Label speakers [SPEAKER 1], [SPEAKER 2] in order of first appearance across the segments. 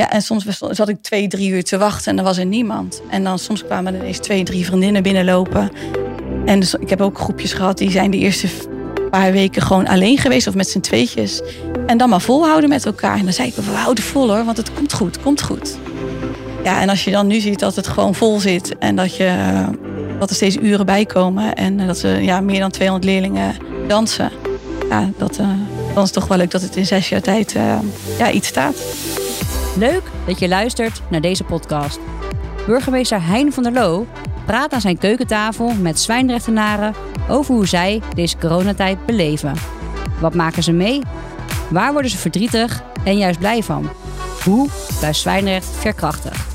[SPEAKER 1] Ja, en soms zat ik twee, drie uur te wachten en er was er niemand. En dan soms kwamen er ineens twee, drie vriendinnen binnenlopen. En dus, ik heb ook groepjes gehad die zijn de eerste paar weken gewoon alleen geweest of met z'n tweetjes. En dan maar volhouden met elkaar. En dan zei ik, we houden vol hoor, want het komt goed, komt goed. Ja, en als je dan nu ziet dat het gewoon vol zit en dat, je, dat er steeds uren bij komen en dat ze ja, meer dan 200 leerlingen dansen. Ja, dat, eh, dan is het toch wel leuk dat het in zes jaar tijd eh, ja, iets staat.
[SPEAKER 2] Leuk dat je luistert naar deze podcast. Burgemeester Hein van der Loo praat aan zijn keukentafel met zwijnrechtenaren over hoe zij deze coronatijd beleven. Wat maken ze mee? Waar worden ze verdrietig en juist blij van? Hoe blijft Zwijnrecht veerkrachtig?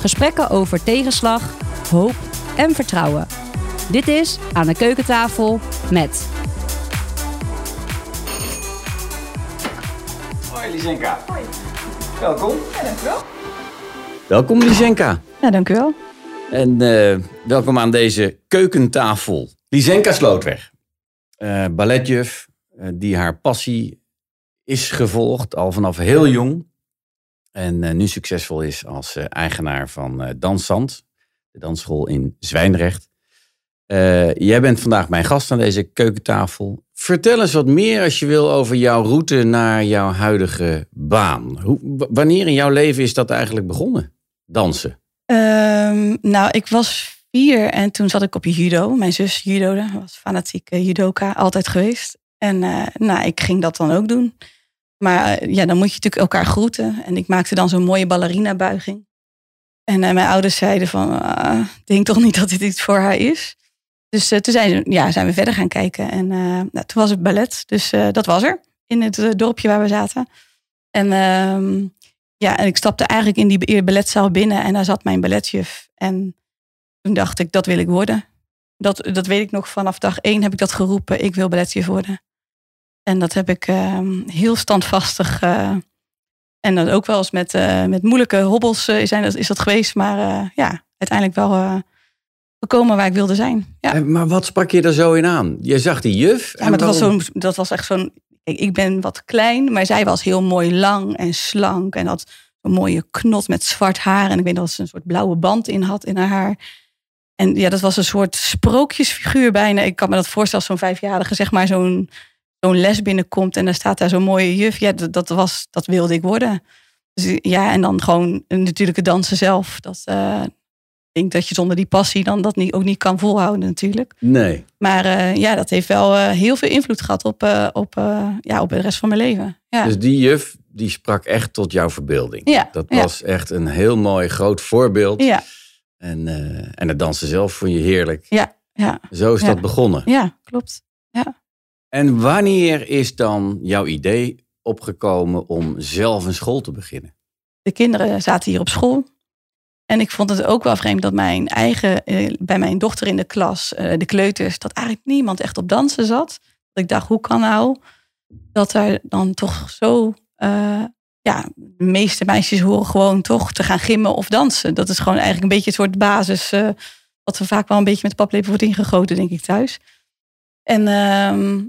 [SPEAKER 2] Gesprekken over tegenslag, hoop en vertrouwen. Dit is Aan de Keukentafel met
[SPEAKER 3] Hoi Lisenka. Welkom.
[SPEAKER 1] Ja, dank u wel.
[SPEAKER 3] Welkom Lisenka.
[SPEAKER 1] Ja, dank u wel.
[SPEAKER 3] En eh, welkom aan deze keukentafel. Lisenka Slootweg. eh balletjuf eh, die haar passie is gevolgd al vanaf heel jong. En nu succesvol is als eigenaar van Danszand. De dansschool in Zwijndrecht. Jij bent vandaag mijn gast aan deze keukentafel. Vertel eens wat meer als je wil over jouw route naar jouw huidige baan. Hoe, wanneer in jouw leven is dat eigenlijk begonnen? Dansen.
[SPEAKER 1] Ehm, nou, ik was vier en toen zat ik op judo. Mijn zus judode, was fanatieke judoka, altijd geweest. En eh, nou, ik ging dat dan ook doen. Maar eh, ja, dan moet je natuurlijk elkaar groeten. En ik maakte dan zo'n mooie ballerina-buiging. En eh, mijn ouders zeiden van, ah, denk toch niet dat dit iets voor haar is. Dus eh, toen zijn, ja, zijn we verder gaan kijken. En eh, nou, toen was het ballet, dus eh, dat was er. In het dorpje waar we zaten. En ehm, ja, en ik stapte eigenlijk in die balletzaal binnen en daar zat mijn balletjuf. En toen dacht ik, dat wil ik worden. Dat, dat weet ik nog vanaf dag één heb ik dat geroepen, ik wil balletjuf worden. En dat heb ik ehm, heel standvastig. en dat ook wel eens met, met moeilijke hobbels zijn, dat, is dat geweest. Maar ja, uiteindelijk wel gekomen waar ik wilde zijn. Ja.
[SPEAKER 3] Maar wat sprak je er zo in aan? Je zag die juf.
[SPEAKER 1] Ja, maar dat was, zo'n, dat was echt zo'n. Ik ben wat klein, maar zij was heel mooi lang en slank. En had een mooie knot met zwart haar. En ik weet dat ze een soort blauwe band in had in haar haar. En ja, dat was een soort sprookjesfiguur bijna. Ik kan me dat voorstellen als zo'n vijfjarige, zeg maar, zo'n, zo'n les binnenkomt. En dan staat daar zo'n mooie juf. Ja, dat, dat, was, dat wilde ik worden. Dus ja, en dan gewoon natuurlijk het dansen zelf. Dat, eh, ik denk dat je zonder die passie dan dat niet, ook niet kan volhouden natuurlijk.
[SPEAKER 3] Nee.
[SPEAKER 1] Maar eh, ja, dat heeft wel eh, heel veel invloed gehad op, eh, op, ja, op de rest van mijn leven. Ja,
[SPEAKER 3] Dus die juf, die sprak echt tot jouw verbeelding.
[SPEAKER 1] ja,
[SPEAKER 3] Dat
[SPEAKER 1] ja,
[SPEAKER 3] was echt een heel mooi, groot voorbeeld.
[SPEAKER 1] ja,
[SPEAKER 3] En, en het dansen zelf vond je heerlijk.
[SPEAKER 1] ja, ja,
[SPEAKER 3] Zo is
[SPEAKER 1] Ja.
[SPEAKER 3] dat begonnen.
[SPEAKER 1] ja, klopt.
[SPEAKER 3] En wanneer is dan jouw idee opgekomen om zelf een school te beginnen?
[SPEAKER 1] De kinderen zaten hier op school. En ik vond het ook wel vreemd dat mijn eigen, eh, bij mijn dochter in de klas, eh, de kleuters, dat eigenlijk niemand echt op dansen zat. Dat ik dacht, hoe kan nou dat er dan toch zo, eh, ja, de meeste meisjes horen gewoon toch te gaan gimmen of dansen. Dat is gewoon eigenlijk een beetje het soort basis, wat we vaak wel een beetje met de paplepel wordt ingegoten, denk ik thuis. En ehm,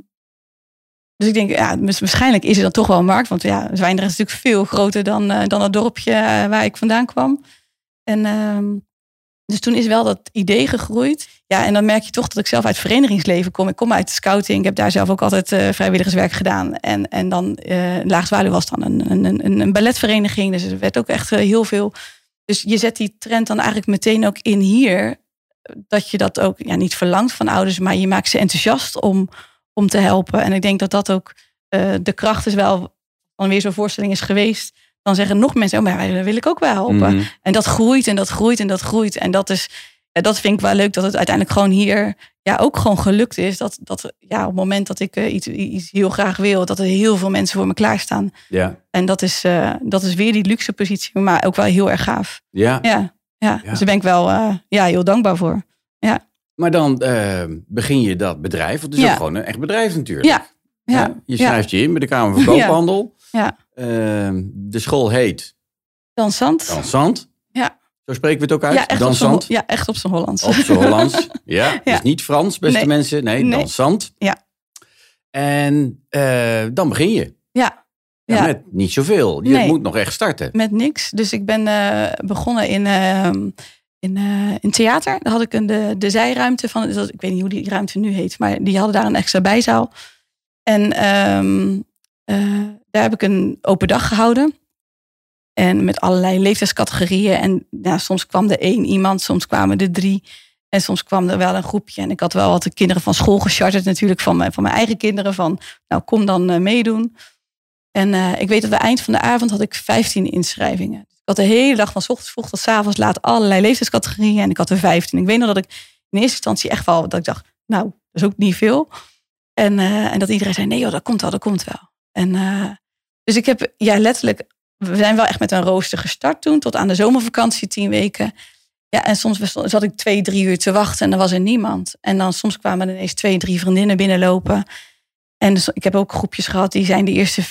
[SPEAKER 1] dus ik denk, ja, waarschijnlijk is er dan toch wel een markt. Want ja, Zwijndrecht is natuurlijk veel groter dan, dan het dorpje waar ik vandaan kwam. En ehm, dus toen is wel dat idee gegroeid. Ja, en dan merk je toch dat ik zelf uit het verenigingsleven kom. Ik kom uit scouting. Ik heb daar zelf ook altijd eh, vrijwilligerswerk gedaan. En, en dan Zwaluw was dan een, een, een, een balletvereniging. Dus er werd ook echt eh, heel veel. Dus je zet die trend dan eigenlijk meteen ook in hier. Dat je dat ook ja, niet verlangt van ouders, maar je maakt ze enthousiast om, om te helpen. En ik denk dat dat ook de kracht is wel van weer zo'n voorstelling is geweest. Dan zeggen nog mensen, oh, maar daar wil ik ook wel helpen.
[SPEAKER 3] Mhm.
[SPEAKER 1] En dat groeit en dat groeit en dat groeit. En dat is, ja, dat vind ik wel leuk dat het uiteindelijk gewoon hier ja, ook gewoon gelukt is. Dat, dat ja, op het moment dat ik eh, iets, iets heel graag wil, dat er heel veel mensen voor me klaarstaan.
[SPEAKER 3] Ja.
[SPEAKER 1] En dat is, eh, dat is weer die luxe positie, maar ook wel heel erg gaaf.
[SPEAKER 3] ja.
[SPEAKER 1] Ja, ja.
[SPEAKER 3] Ja.
[SPEAKER 1] dus daar ben ik wel eh, ja, heel dankbaar voor.
[SPEAKER 3] Maar dan begin je dat bedrijf. Want het is
[SPEAKER 1] Ja.
[SPEAKER 3] ook gewoon een echt bedrijf natuurlijk.
[SPEAKER 1] Ja, ja,
[SPEAKER 3] Ja, Je
[SPEAKER 1] ja.
[SPEAKER 3] schrijft je in bij de Kamer van Koophandel.
[SPEAKER 1] Ja.
[SPEAKER 3] Ehm, de school heet
[SPEAKER 1] Dansant.
[SPEAKER 3] Dansant.
[SPEAKER 1] Ja.
[SPEAKER 3] Zo spreken we het ook uit?
[SPEAKER 1] Ja, echt op
[SPEAKER 3] Dansant.
[SPEAKER 1] Ho- ja, echt op zijn Hollands.
[SPEAKER 3] Op zijn Hollands. Ja, dus
[SPEAKER 1] Ja.
[SPEAKER 3] niet Frans, beste
[SPEAKER 1] Nee.
[SPEAKER 3] mensen. Nee,
[SPEAKER 1] Nee.
[SPEAKER 3] dansant.
[SPEAKER 1] Ja.
[SPEAKER 3] En eh, dan begin je.
[SPEAKER 1] Ja,
[SPEAKER 3] Ja,
[SPEAKER 1] Ja.
[SPEAKER 3] Met niet zoveel. Je
[SPEAKER 1] Nee.
[SPEAKER 3] moet nog echt starten.
[SPEAKER 1] met niks. Dus ik ben eh, begonnen in, ehm, in, eh, in theater. Daar had ik een, de, de zijruimte van. dus dat- Ik weet niet hoe die ruimte nu heet, maar die hadden daar een extra bijzaal. En ehm, eh, daar heb ik een open dag gehouden. En met allerlei leeftijdscategorieën. En ja, soms kwam er één iemand, soms kwamen er drie. En soms kwam er wel een groepje. En ik had wel wat de kinderen van school gecharterd, natuurlijk van mijn, van mijn eigen kinderen. Van, nou, kom dan eh, meedoen. En eh, ik weet dat we eind van de avond had ik 15 inschrijvingen. Dus ik had de hele dag van ochtends vroeg tot 's avonds laat allerlei leeftijdscategorieën. En ik had er 15. Ik weet nog dat ik in eerste instantie echt wel, dat ik dacht, nou, dat is ook niet veel. En, eh, en dat iedereen zei, nee dat komt wel, dat komt wel. En dus ik heb, ja, letterlijk, we zijn wel echt met een rooster gestart toen, tot aan de zomervakantie, tien weken. Ja, en soms was- zat ik twee, drie uur te wachten en er was er niemand. En dan soms kwamen er ineens twee, drie vriendinnen binnenlopen. En dus, ik heb ook groepjes gehad, die zijn de eerste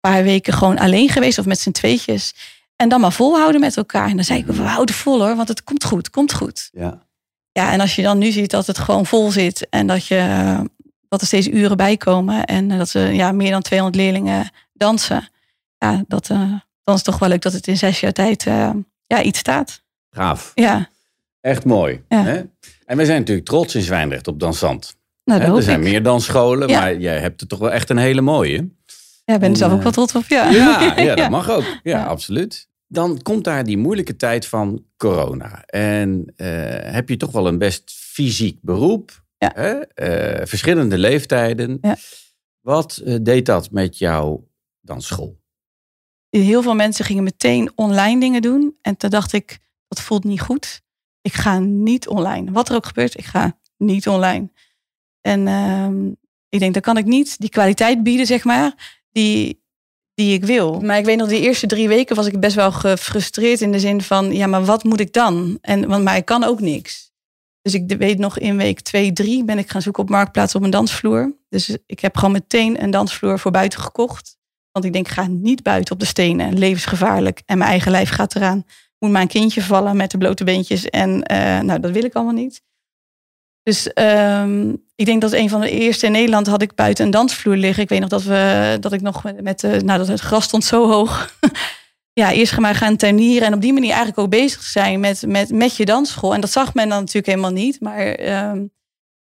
[SPEAKER 1] paar weken gewoon alleen geweest of met z'n tweetjes. En dan maar volhouden met elkaar. En dan zei ik, we houden vol hoor, want het komt goed, het komt goed.
[SPEAKER 3] Ja.
[SPEAKER 1] Ja, en als je dan nu ziet dat het gewoon vol zit en dat, je, dat er steeds uren bij komen en dat ze ja, meer dan 200 leerlingen dansen, ja, dat, eh, dan is het toch wel leuk dat het in zes jaar tijd eh, ja, iets staat.
[SPEAKER 3] Gaaf.
[SPEAKER 1] Ja,
[SPEAKER 3] Echt mooi.
[SPEAKER 1] Ja.
[SPEAKER 3] Hè? En wij zijn natuurlijk trots in Zwijndrecht op Dansant.
[SPEAKER 1] nou,
[SPEAKER 3] Hè, er zijn
[SPEAKER 1] ik.
[SPEAKER 3] meer dansscholen,
[SPEAKER 1] Ja.
[SPEAKER 3] maar jij hebt er toch wel echt een hele mooie.
[SPEAKER 1] Ja, ik ben er zelf ook wel trots op. Ja,
[SPEAKER 3] Ja, ja, dat mag ook. Ja, absoluut. Dan komt daar die moeilijke tijd van corona. En eh, heb je toch wel een best fysiek beroep.
[SPEAKER 1] Ja.
[SPEAKER 3] Hè? Verschillende leeftijden.
[SPEAKER 1] Ja.
[SPEAKER 3] Wat deed dat met jouw dansschool?
[SPEAKER 1] Heel veel mensen gingen meteen online dingen doen. En toen dacht ik, dat voelt niet goed. Ik ga niet online. Wat er ook gebeurt, ik ga niet online. En ehm, ik denk, dan kan ik niet die kwaliteit bieden, zeg maar, die, die ik wil. Maar ik weet nog, de eerste drie weken was ik best wel gefrustreerd in de zin van, ja, maar wat moet ik dan? En, want, maar ik kan ook niks. Dus ik weet nog, in week twee, drie ben ik gaan zoeken op Marktplaats op een dansvloer. Dus ik heb gewoon meteen een dansvloer voor buiten gekocht. Want ik denk, ga niet buiten op de stenen. Levensgevaarlijk. En mijn eigen lijf gaat eraan. Moet een kindje vallen met de blote beentjes. En eh, nou, dat wil ik allemaal niet. Dus ehm, ik denk dat een van de eerste in Nederland had ik buiten een dansvloer liggen. Ik weet nog dat, we, dat ik nog met, met nou, dat het gras stond zo hoog. ja, eerst maar gaan tuinieren. En op die manier eigenlijk ook bezig zijn met, met, met je dansschool. En dat zag men dan natuurlijk helemaal niet. Maar ehm,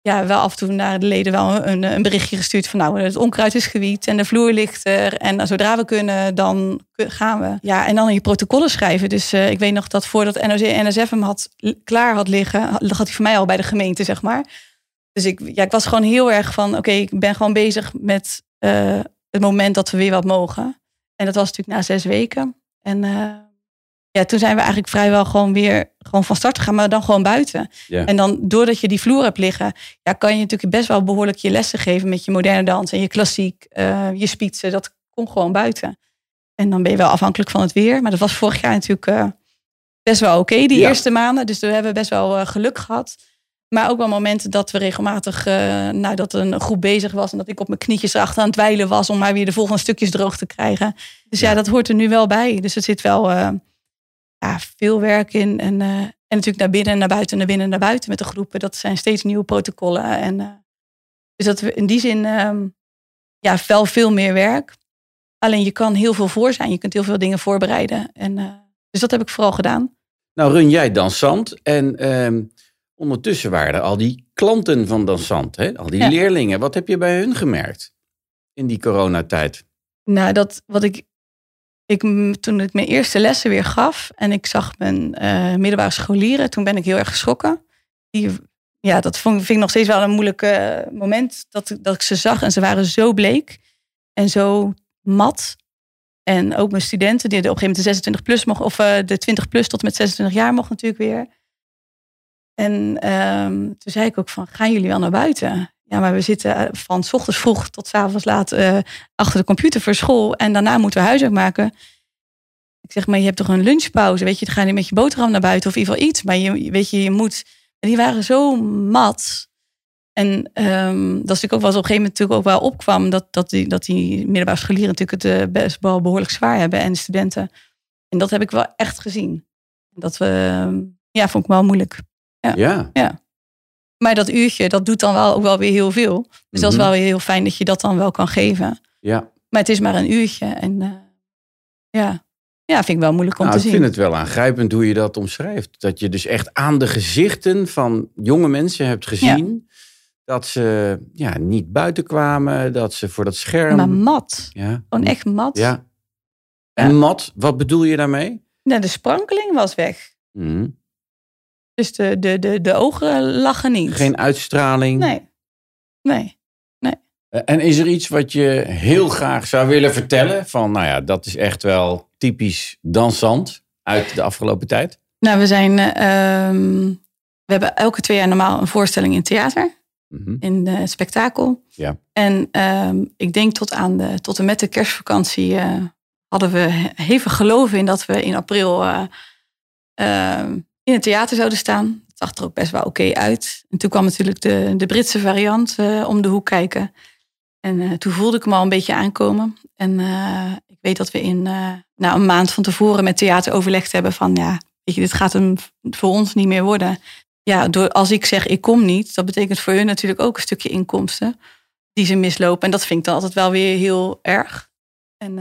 [SPEAKER 1] ja, wel af en toe naar de leden wel een, een berichtje gestuurd van nou, het onkruid is gewiet en de vloer ligt er. En zodra we kunnen, dan gaan we. Ja, en dan je protocollen schrijven. Dus eh, ik weet nog dat voordat NOC NSF hem had, klaar had liggen, had had hij voor mij al bij de gemeente, zeg maar. Dus ik, ja, ik was gewoon heel erg van, oké, ik ben gewoon bezig met eh, het moment dat we weer wat mogen. En dat was natuurlijk na zes weken. En eh, ja, toen zijn we eigenlijk vrijwel gewoon weer gewoon van start gegaan, maar dan gewoon buiten. En dan doordat je die vloer hebt liggen, ja, kan je natuurlijk best wel behoorlijk je lessen geven met je moderne dans en je klassiek, eh, je spitsen. Dat komt gewoon buiten. En dan ben je wel afhankelijk van het weer. Maar dat was vorig jaar natuurlijk eh, best wel oké, die
[SPEAKER 3] Ja.
[SPEAKER 1] eerste maanden. Dus we hebben best wel eh, geluk gehad. Maar ook wel momenten dat we regelmatig, nou, dat een groep bezig was en dat ik op mijn knietjes erachter aan het dweilen was om maar weer de volgende stukjes droog te krijgen. Dus ja,
[SPEAKER 3] Ja.
[SPEAKER 1] dat hoort er nu wel bij. Dus er zit wel ja, veel werk in. En, eh, en natuurlijk naar binnen en naar buiten, naar binnen en naar buiten met de groepen. Dat zijn steeds nieuwe protocollen. En, eh, dus dat we in die zin ehm, ja, wel veel meer werk. Alleen je kan heel veel voor zijn. Je kunt heel veel dingen voorbereiden. En, eh, dus dat heb ik vooral gedaan.
[SPEAKER 3] Nou, run jij Dansant en ehm, ondertussen waren er al die klanten van Dansant, hè? al die
[SPEAKER 1] Ja.
[SPEAKER 3] leerlingen. Wat heb je bij hun gemerkt in die coronatijd?
[SPEAKER 1] Nou, dat wat ik, ik toen ik mijn eerste lessen weer gaf en ik zag mijn eh, middelbare scholieren, toen ben ik heel erg geschrokken. Die, ja, dat vond, vind ik nog steeds wel een moeilijk eh, moment dat, dat ik ze zag en ze waren zo bleek en zo mat. En ook mijn studenten, die op een gegeven moment de 26 plus mochten, of eh, de 20 plus tot met 26 jaar mocht natuurlijk weer. En ehm, toen zei ik ook van, gaan jullie wel naar buiten? Ja, maar we zitten eh, van 's ochtends vroeg tot 's avonds laat eh, achter de computer voor school. En daarna moeten we huiswerk maken. Ik zeg, maar je hebt toch een lunchpauze? Weet je, dan ga je met je boterham naar buiten of in ieder geval iets. Maar je, weet je, je moet... En die waren zo mat. En ehm, dat is natuurlijk ook wel op een gegeven moment natuurlijk ook wel opkwam. Dat, dat, die, dat die middelbare scholieren natuurlijk het eh, best wel behoorlijk zwaar hebben. En de studenten. En dat heb ik wel echt gezien. Dat we, ehm, ja, vond ik wel moeilijk.
[SPEAKER 3] Ja,
[SPEAKER 1] Maar dat uurtje, dat doet dan wel ook wel weer heel veel. Dus dat is
[SPEAKER 3] Mhm.
[SPEAKER 1] wel weer heel fijn dat je dat dan wel kan geven.
[SPEAKER 3] ja.
[SPEAKER 1] Maar het is maar een uurtje. En eh, ja. ja, vind ik wel moeilijk om
[SPEAKER 3] Nou,
[SPEAKER 1] te
[SPEAKER 3] ik
[SPEAKER 1] zien.
[SPEAKER 3] vind het wel aangrijpend hoe je dat omschrijft. Dat je dus echt aan de gezichten van jonge mensen hebt gezien... dat ze ja, niet buiten kwamen, dat ze voor dat scherm...
[SPEAKER 1] Maar mat.
[SPEAKER 3] ja,
[SPEAKER 1] Gewoon echt mat.
[SPEAKER 3] Ja. En mat, wat bedoel je daarmee?
[SPEAKER 1] Nou, de sprankeling was weg.
[SPEAKER 3] Mhm.
[SPEAKER 1] Dus de, de, de, de ogen lachen niet.
[SPEAKER 3] Geen uitstraling.
[SPEAKER 1] Nee. Nee.
[SPEAKER 3] Eh, En is er iets wat je heel graag zou willen vertellen? Van, nou ja, dat is echt wel typisch dansant uit de afgelopen tijd.
[SPEAKER 1] Nou, we zijn. eh, ehm, we hebben elke twee jaar normaal een voorstelling in theater.
[SPEAKER 3] Mhm.
[SPEAKER 1] In het spektakel.
[SPEAKER 3] Ja.
[SPEAKER 1] En ehm, ik denk tot, aan de, tot en met de kerstvakantie eh, hadden we hevig geloven in dat we in april eh, ehm, in het theater zouden staan. Het zag er ook best wel oké uit. En toen kwam natuurlijk de, de Britse variant eh, om de hoek kijken. En eh, toen voelde ik hem al een beetje aankomen. En eh, ik weet dat we in eh, nou, een maand van tevoren met theater overlegd hebben van ja, weet je, dit gaat hem voor ons niet meer worden. Ja, door, als ik zeg ik kom niet, dat betekent voor hun natuurlijk ook een stukje inkomsten die ze mislopen. En dat vind ik dan altijd wel weer heel erg. En,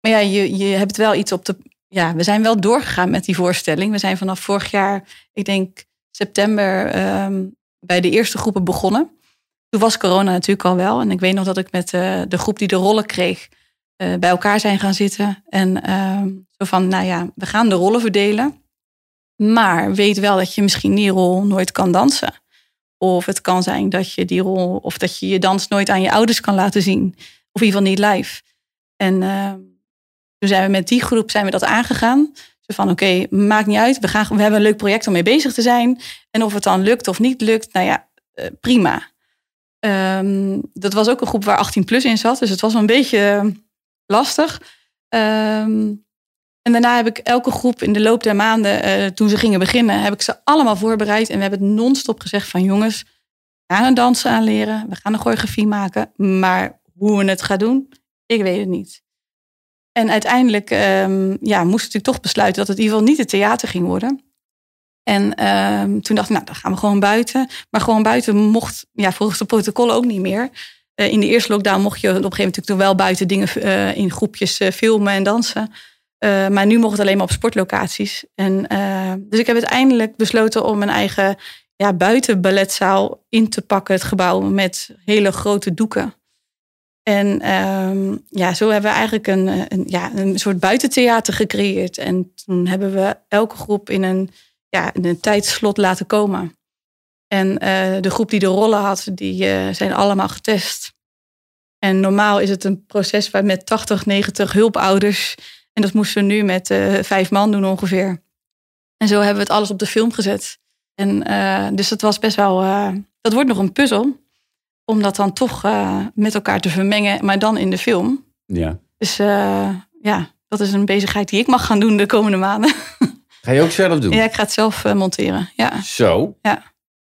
[SPEAKER 1] maar ja, je, je hebt wel iets op de. Ja, we zijn wel doorgegaan met die voorstelling. We zijn vanaf vorig jaar, ik denk september, ehm, bij de eerste groepen begonnen. Toen was corona natuurlijk al wel. En ik weet nog dat ik met eh, de groep die de rollen kreeg, eh, bij elkaar zijn gaan zitten. En ehm, zo van, nou ja, we gaan de rollen verdelen. Maar weet wel dat je misschien die rol nooit kan dansen. Of het kan zijn dat je die rol, of dat je je dans nooit aan je ouders kan laten zien. Of in ieder geval niet live. En eh, toen zijn we met die groep zijn we dat aangegaan. Zo van oké, maakt niet uit. We, gaan, we hebben een leuk project om mee bezig te zijn. En of het dan lukt of niet lukt, nou ja, eh, prima. Ehm, dat was ook een groep waar 18 plus in zat. Dus het was een beetje eh, lastig. Ehm, en daarna heb ik elke groep in de loop der maanden, eh, toen ze gingen beginnen, heb ik ze allemaal voorbereid. En we hebben het non-stop gezegd van jongens, we gaan een dansen aanleren. We gaan een choreografie maken. Maar hoe we het gaan doen, ik weet het niet. En uiteindelijk ehm, ja, moest ik toch besluiten dat het in ieder geval niet het theater ging worden. En ehm, toen dacht ik, nou, dan gaan we gewoon buiten. Maar gewoon buiten mocht, ja, volgens de protocollen ook niet meer. Eh, in de eerste lockdown mocht je op een gegeven moment natuurlijk wel buiten dingen eh, in groepjes eh, filmen en dansen. Maar nu mocht het alleen maar op sportlocaties. En, dus ik heb uiteindelijk besloten om een eigen ja, buitenballetzaal in te pakken. Het gebouw met hele grote doeken. En um, ja, zo hebben we eigenlijk een, een, ja, een soort buitentheater gecreëerd. En toen hebben we elke groep in een, ja, in een tijdslot laten komen. En uh, de groep die de rollen had, die zijn allemaal getest. En normaal is het een proces waar met 80, 90 hulpouders en dat moesten we nu met vijf man doen ongeveer. En zo hebben we het alles op de film gezet. En dus dat was best wel. Dat wordt nog een puzzel. Om dat dan toch met elkaar te vermengen, maar dan in de film.
[SPEAKER 3] Ja.
[SPEAKER 1] Dus ja, dat is een bezigheid die ik mag gaan doen de komende maanden.
[SPEAKER 3] Ga je ook zelf doen?
[SPEAKER 1] Ja, ik ga het zelf monteren. Ja.
[SPEAKER 3] Zo?
[SPEAKER 1] Ja.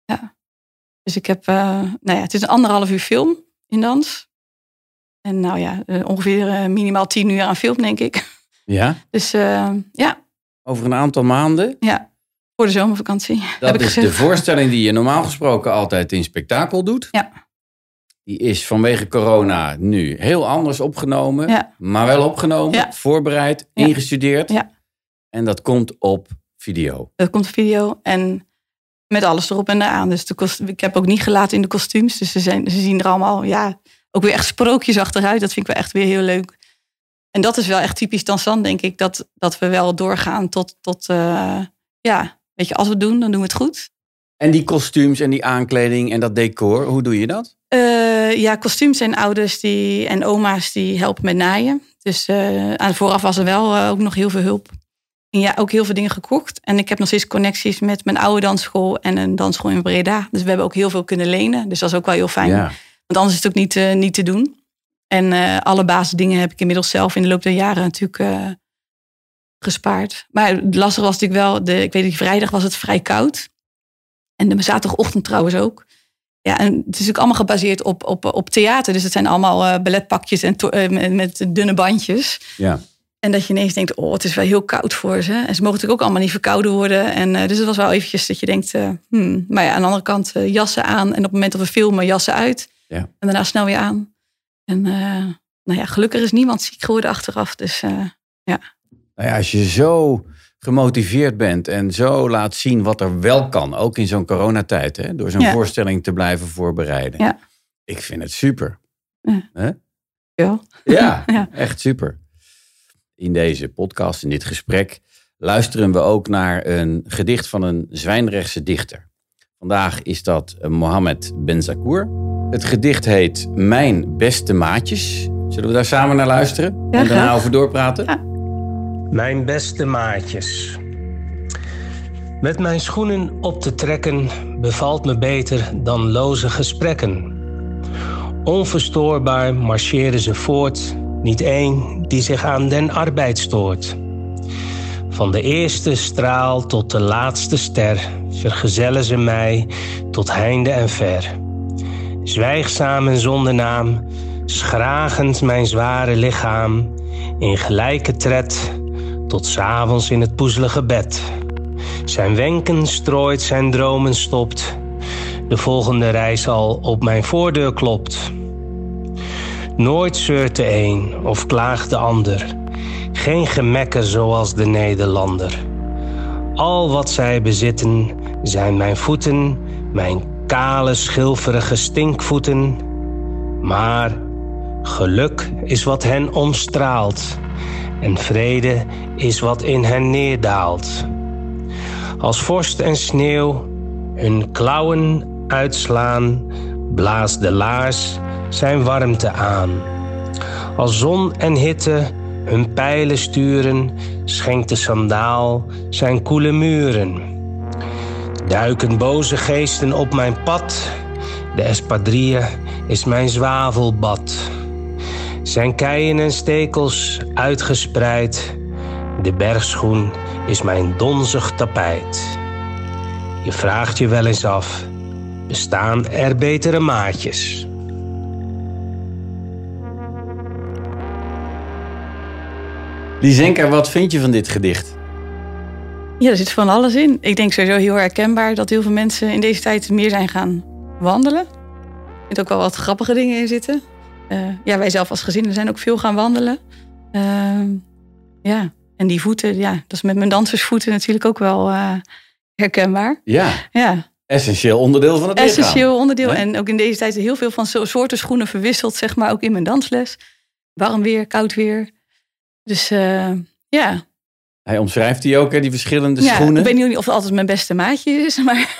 [SPEAKER 1] ja. Dus ik heb. nou ja, het is een anderhalf uur film in dans. En nou ja, ongeveer minimaal tien uur aan film, denk ik.
[SPEAKER 3] Ja?
[SPEAKER 1] Dus ja.
[SPEAKER 3] Over een aantal maanden?
[SPEAKER 1] Ja, voor de zomervakantie.
[SPEAKER 3] Dat is
[SPEAKER 1] gezegd.
[SPEAKER 3] de voorstelling die je normaal gesproken altijd in spektakel doet.
[SPEAKER 1] Ja.
[SPEAKER 3] Die is vanwege corona nu heel anders opgenomen.
[SPEAKER 1] Ja.
[SPEAKER 3] Maar wel opgenomen,
[SPEAKER 1] Ja.
[SPEAKER 3] voorbereid,
[SPEAKER 1] Ja.
[SPEAKER 3] ingestudeerd.
[SPEAKER 1] Ja.
[SPEAKER 3] En dat komt op video.
[SPEAKER 1] Dat komt op video en met alles erop en eraan. Dus de kost, ik heb ook niet gelaten in de kostuums. Dus ze, zijn, ze zien er allemaal ja, ook weer echt sprookjesachtig uit. Dat vind ik wel echt weer heel leuk. En dat is wel echt typisch dansant, denk ik. Dat, dat we wel doorgaan tot, tot uh, ja, weet je, als we het doen, dan doen we het goed.
[SPEAKER 3] En die kostuums en die aankleding en dat decor, hoe doe je dat?
[SPEAKER 1] Uh, ja, kostuums en ouders die, en oma's die helpen met naaien. Dus uh, aan vooraf was er wel uh, ook nog heel veel hulp. En ja, ook heel veel dingen gekocht. En ik heb nog steeds connecties met mijn oude dansschool en een dansschool in Breda. Dus we hebben ook heel veel kunnen lenen. Dus dat is ook wel heel fijn.
[SPEAKER 3] Ja.
[SPEAKER 1] Want anders is het ook niet, uh, niet te doen. En alle basisdingen heb ik inmiddels zelf in de loop der jaren natuurlijk gespaard. Maar het lastige was natuurlijk wel, de, ik weet niet, vrijdag was het vrij koud. En de zaterdagochtend trouwens ook. Ja, en het is natuurlijk allemaal gebaseerd op, op, op theater. Dus het zijn allemaal uh, balletpakjes en met, met dunne bandjes.
[SPEAKER 3] Ja.
[SPEAKER 1] En dat je ineens denkt, oh, het is wel heel koud voor ze. En ze mogen natuurlijk ook allemaal niet verkouden worden. En uh, dus het was wel eventjes dat je denkt, hmm. maar ja, aan de andere kant jassen aan. En op het moment dat we filmen, jassen uit.
[SPEAKER 3] Ja.
[SPEAKER 1] En daarna snel weer aan. En nou ja, gelukkig is niemand ziek geworden achteraf. Dus ja.
[SPEAKER 3] Nou ja, als je zo gemotiveerd bent en zo laat zien wat er wel kan, ook in zo'n coronatijd, hè, door zo'n
[SPEAKER 1] Ja.
[SPEAKER 3] voorstelling te blijven voorbereiden.
[SPEAKER 1] Ja.
[SPEAKER 3] Ik vind het super.
[SPEAKER 1] Ja.
[SPEAKER 3] Hè?
[SPEAKER 1] Ja.
[SPEAKER 3] Ja, echt super. In deze podcast, in dit gesprek, luisteren we ook naar een gedicht van een Zwijnrechtse dichter. Vandaag is dat eh, Mohammed Benzakour. Het gedicht heet Mijn beste maatjes. Zullen we daar samen naar luisteren? en daarna over doorpraten?
[SPEAKER 4] Mijn beste maatjes. Met mijn schoenen op te trekken bevalt me beter dan loze gesprekken. Onverstoorbaar marcheren ze voort, niet één die zich aan den arbeid stoort. Van de eerste straal tot de laatste ster vergezellen ze mij tot heinde en ver. Zwijgzaam en zonder naam, schragend mijn zware lichaam, in gelijke tred tot 's avonds in het poezelige bed. Zijn wenken strooit, zijn dromen stopt. De volgende reis al op mijn voordeur klopt. Nooit zeurt de een of klaagt de ander. Geen gemekken zoals de Nederlander. Al wat zij bezitten zijn mijn voeten, mijn kale, schilferige stinkvoeten. Maar geluk is wat hen omstraalt en vrede is wat in hen neerdaalt. Als vorst en sneeuw hun klauwen uitslaan, blaast de laars zijn warmte aan. Als zon en hitte hun pijlen sturen, schenkt de sandaal zijn koele muren. Duiken boze geesten op mijn pad, de espadrille is mijn zwavelbad. Zijn keien en stekels uitgespreid. De bergschoen is mijn donzig tapijt. Je vraagt je wel eens af: bestaan er betere maatjes?
[SPEAKER 3] Lizenka, wat vind je van dit gedicht?
[SPEAKER 1] ja, er zit van alles in. Ik denk sowieso heel herkenbaar dat heel veel mensen in deze tijd meer zijn gaan wandelen. Er zitten ook wel wat grappige dingen in zitten. Eh, ja, wij zelf als gezin zijn ook veel gaan wandelen. Ehm, ja, en die voeten, ja, dat is met mijn dansersvoeten natuurlijk ook wel eh, herkenbaar.
[SPEAKER 3] Ja,
[SPEAKER 1] Ja,
[SPEAKER 3] essentieel onderdeel van het lichaam.
[SPEAKER 1] essentieel onderdeel. En ook in deze tijd heel veel van soorten schoenen verwisseld, zeg maar, ook in mijn dansles. Warm weer, koud weer. Dus eh, ja.
[SPEAKER 3] Hij omschrijft die ook, hè, die verschillende
[SPEAKER 1] ja,
[SPEAKER 3] schoenen.
[SPEAKER 1] ik weet niet of het altijd mijn beste maatje is, maar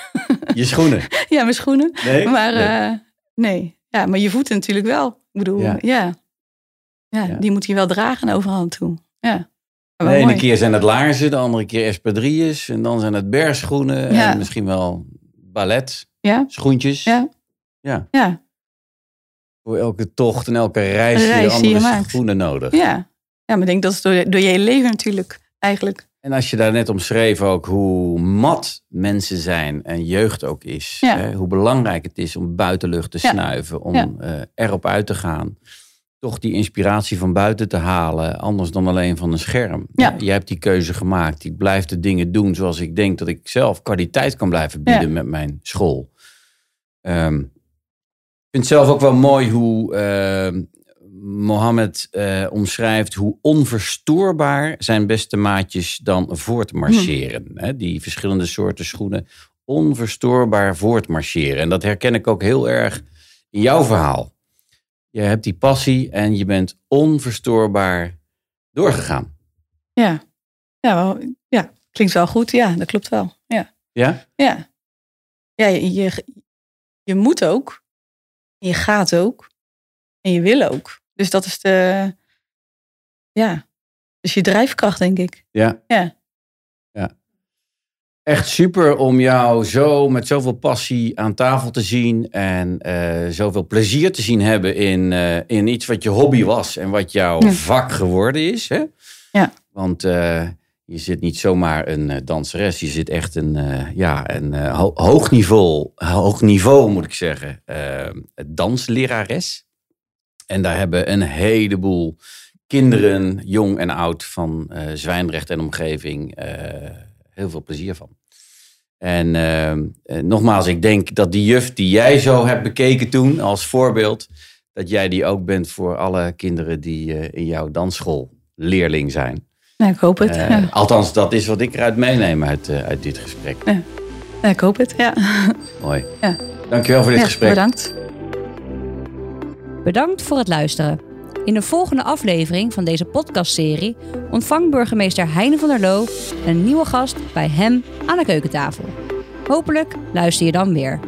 [SPEAKER 3] Je schoenen.
[SPEAKER 1] ja, mijn schoenen.
[SPEAKER 3] Nee?
[SPEAKER 1] Maar
[SPEAKER 3] Nee.
[SPEAKER 1] nee. nee. Ja, maar je voeten natuurlijk wel. Ik bedoel,
[SPEAKER 3] Ja.
[SPEAKER 1] ja. Die moet je wel dragen overal naartoe. Ja. Maar
[SPEAKER 3] De ene
[SPEAKER 1] mooi.
[SPEAKER 3] keer zijn het laarzen, de andere keer espadrilles. En dan zijn het bergschoenen.
[SPEAKER 1] Ja.
[SPEAKER 3] En misschien wel ballet,
[SPEAKER 1] Ja,
[SPEAKER 3] schoentjes.
[SPEAKER 1] ja,
[SPEAKER 3] Ja.
[SPEAKER 1] ja,
[SPEAKER 3] Voor elke tocht en elke reis,
[SPEAKER 1] reis je
[SPEAKER 3] andere schoenen nodig.
[SPEAKER 1] ja. Ja, maar ik denk dat is door, door je hele leven natuurlijk, eigenlijk.
[SPEAKER 3] En als je daar net omschreef ook hoe mat mensen zijn en jeugd ook is.
[SPEAKER 1] Ja.
[SPEAKER 3] Hè, hoe belangrijk het is om buitenlucht te
[SPEAKER 1] Ja.
[SPEAKER 3] snuiven, om
[SPEAKER 1] Ja.
[SPEAKER 3] eh, erop uit te gaan. Toch die inspiratie van buiten te halen, anders dan alleen van een scherm.
[SPEAKER 1] Ja.
[SPEAKER 3] Jij hebt die keuze gemaakt. Ik blijf de dingen doen zoals ik denk dat ik zelf kwaliteit kan blijven bieden met mijn school. Ehm, ik vind het zelf ook wel mooi hoe ehm, Mohammed eh, omschrijft hoe onverstoorbaar zijn beste maatjes dan voortmarcheren. Hè, die verschillende soorten schoenen onverstoorbaar voortmarcheren. En dat herken ik ook heel erg in jouw verhaal. Je hebt die passie en je bent onverstoorbaar doorgegaan.
[SPEAKER 1] Ja, ja, wel, ja. klinkt wel goed. Ja, dat klopt wel. Ja,
[SPEAKER 3] Ja?
[SPEAKER 1] ja. ja je, je, je moet ook. Je gaat ook. En je wil ook. Dus dat is de, ja, dus je drijfkracht, denk ik.
[SPEAKER 3] Ja.
[SPEAKER 1] Ja.
[SPEAKER 3] ja. Echt super om jou zo met zoveel passie aan tafel te zien. En eh, zoveel plezier te zien hebben in, eh, in iets wat je hobby was. En wat jouw
[SPEAKER 1] Ja.
[SPEAKER 3] vak geworden is. Hè?
[SPEAKER 1] Ja.
[SPEAKER 3] Want eh, je zit niet zomaar een danseres. Je zit echt een, ja, een ho- hoog, niveau, hoog niveau, moet ik zeggen. danslerares. En daar hebben een heleboel kinderen, jong en oud, van eh, Zwijndrecht en omgeving eh, heel veel plezier van. En eh, nogmaals, ik denk dat die juf die jij zo hebt bekeken toen als voorbeeld, dat jij die ook bent voor alle kinderen die in jouw dansschool leerling zijn.
[SPEAKER 1] Nou, ik hoop het. Ja.
[SPEAKER 3] Althans, dat is wat ik eruit meeneem uit, uit dit gesprek.
[SPEAKER 1] Ja, ik hoop het, ja.
[SPEAKER 3] Mooi.
[SPEAKER 1] Ja.
[SPEAKER 3] Dankjewel voor dit
[SPEAKER 1] Ja,
[SPEAKER 3] gesprek.
[SPEAKER 1] Bedankt.
[SPEAKER 2] Bedankt voor het luisteren. In de volgende aflevering van deze podcastserie ontvangt burgemeester Heine van der Loo een nieuwe gast bij hem aan de keukentafel. Hopelijk luister je dan weer.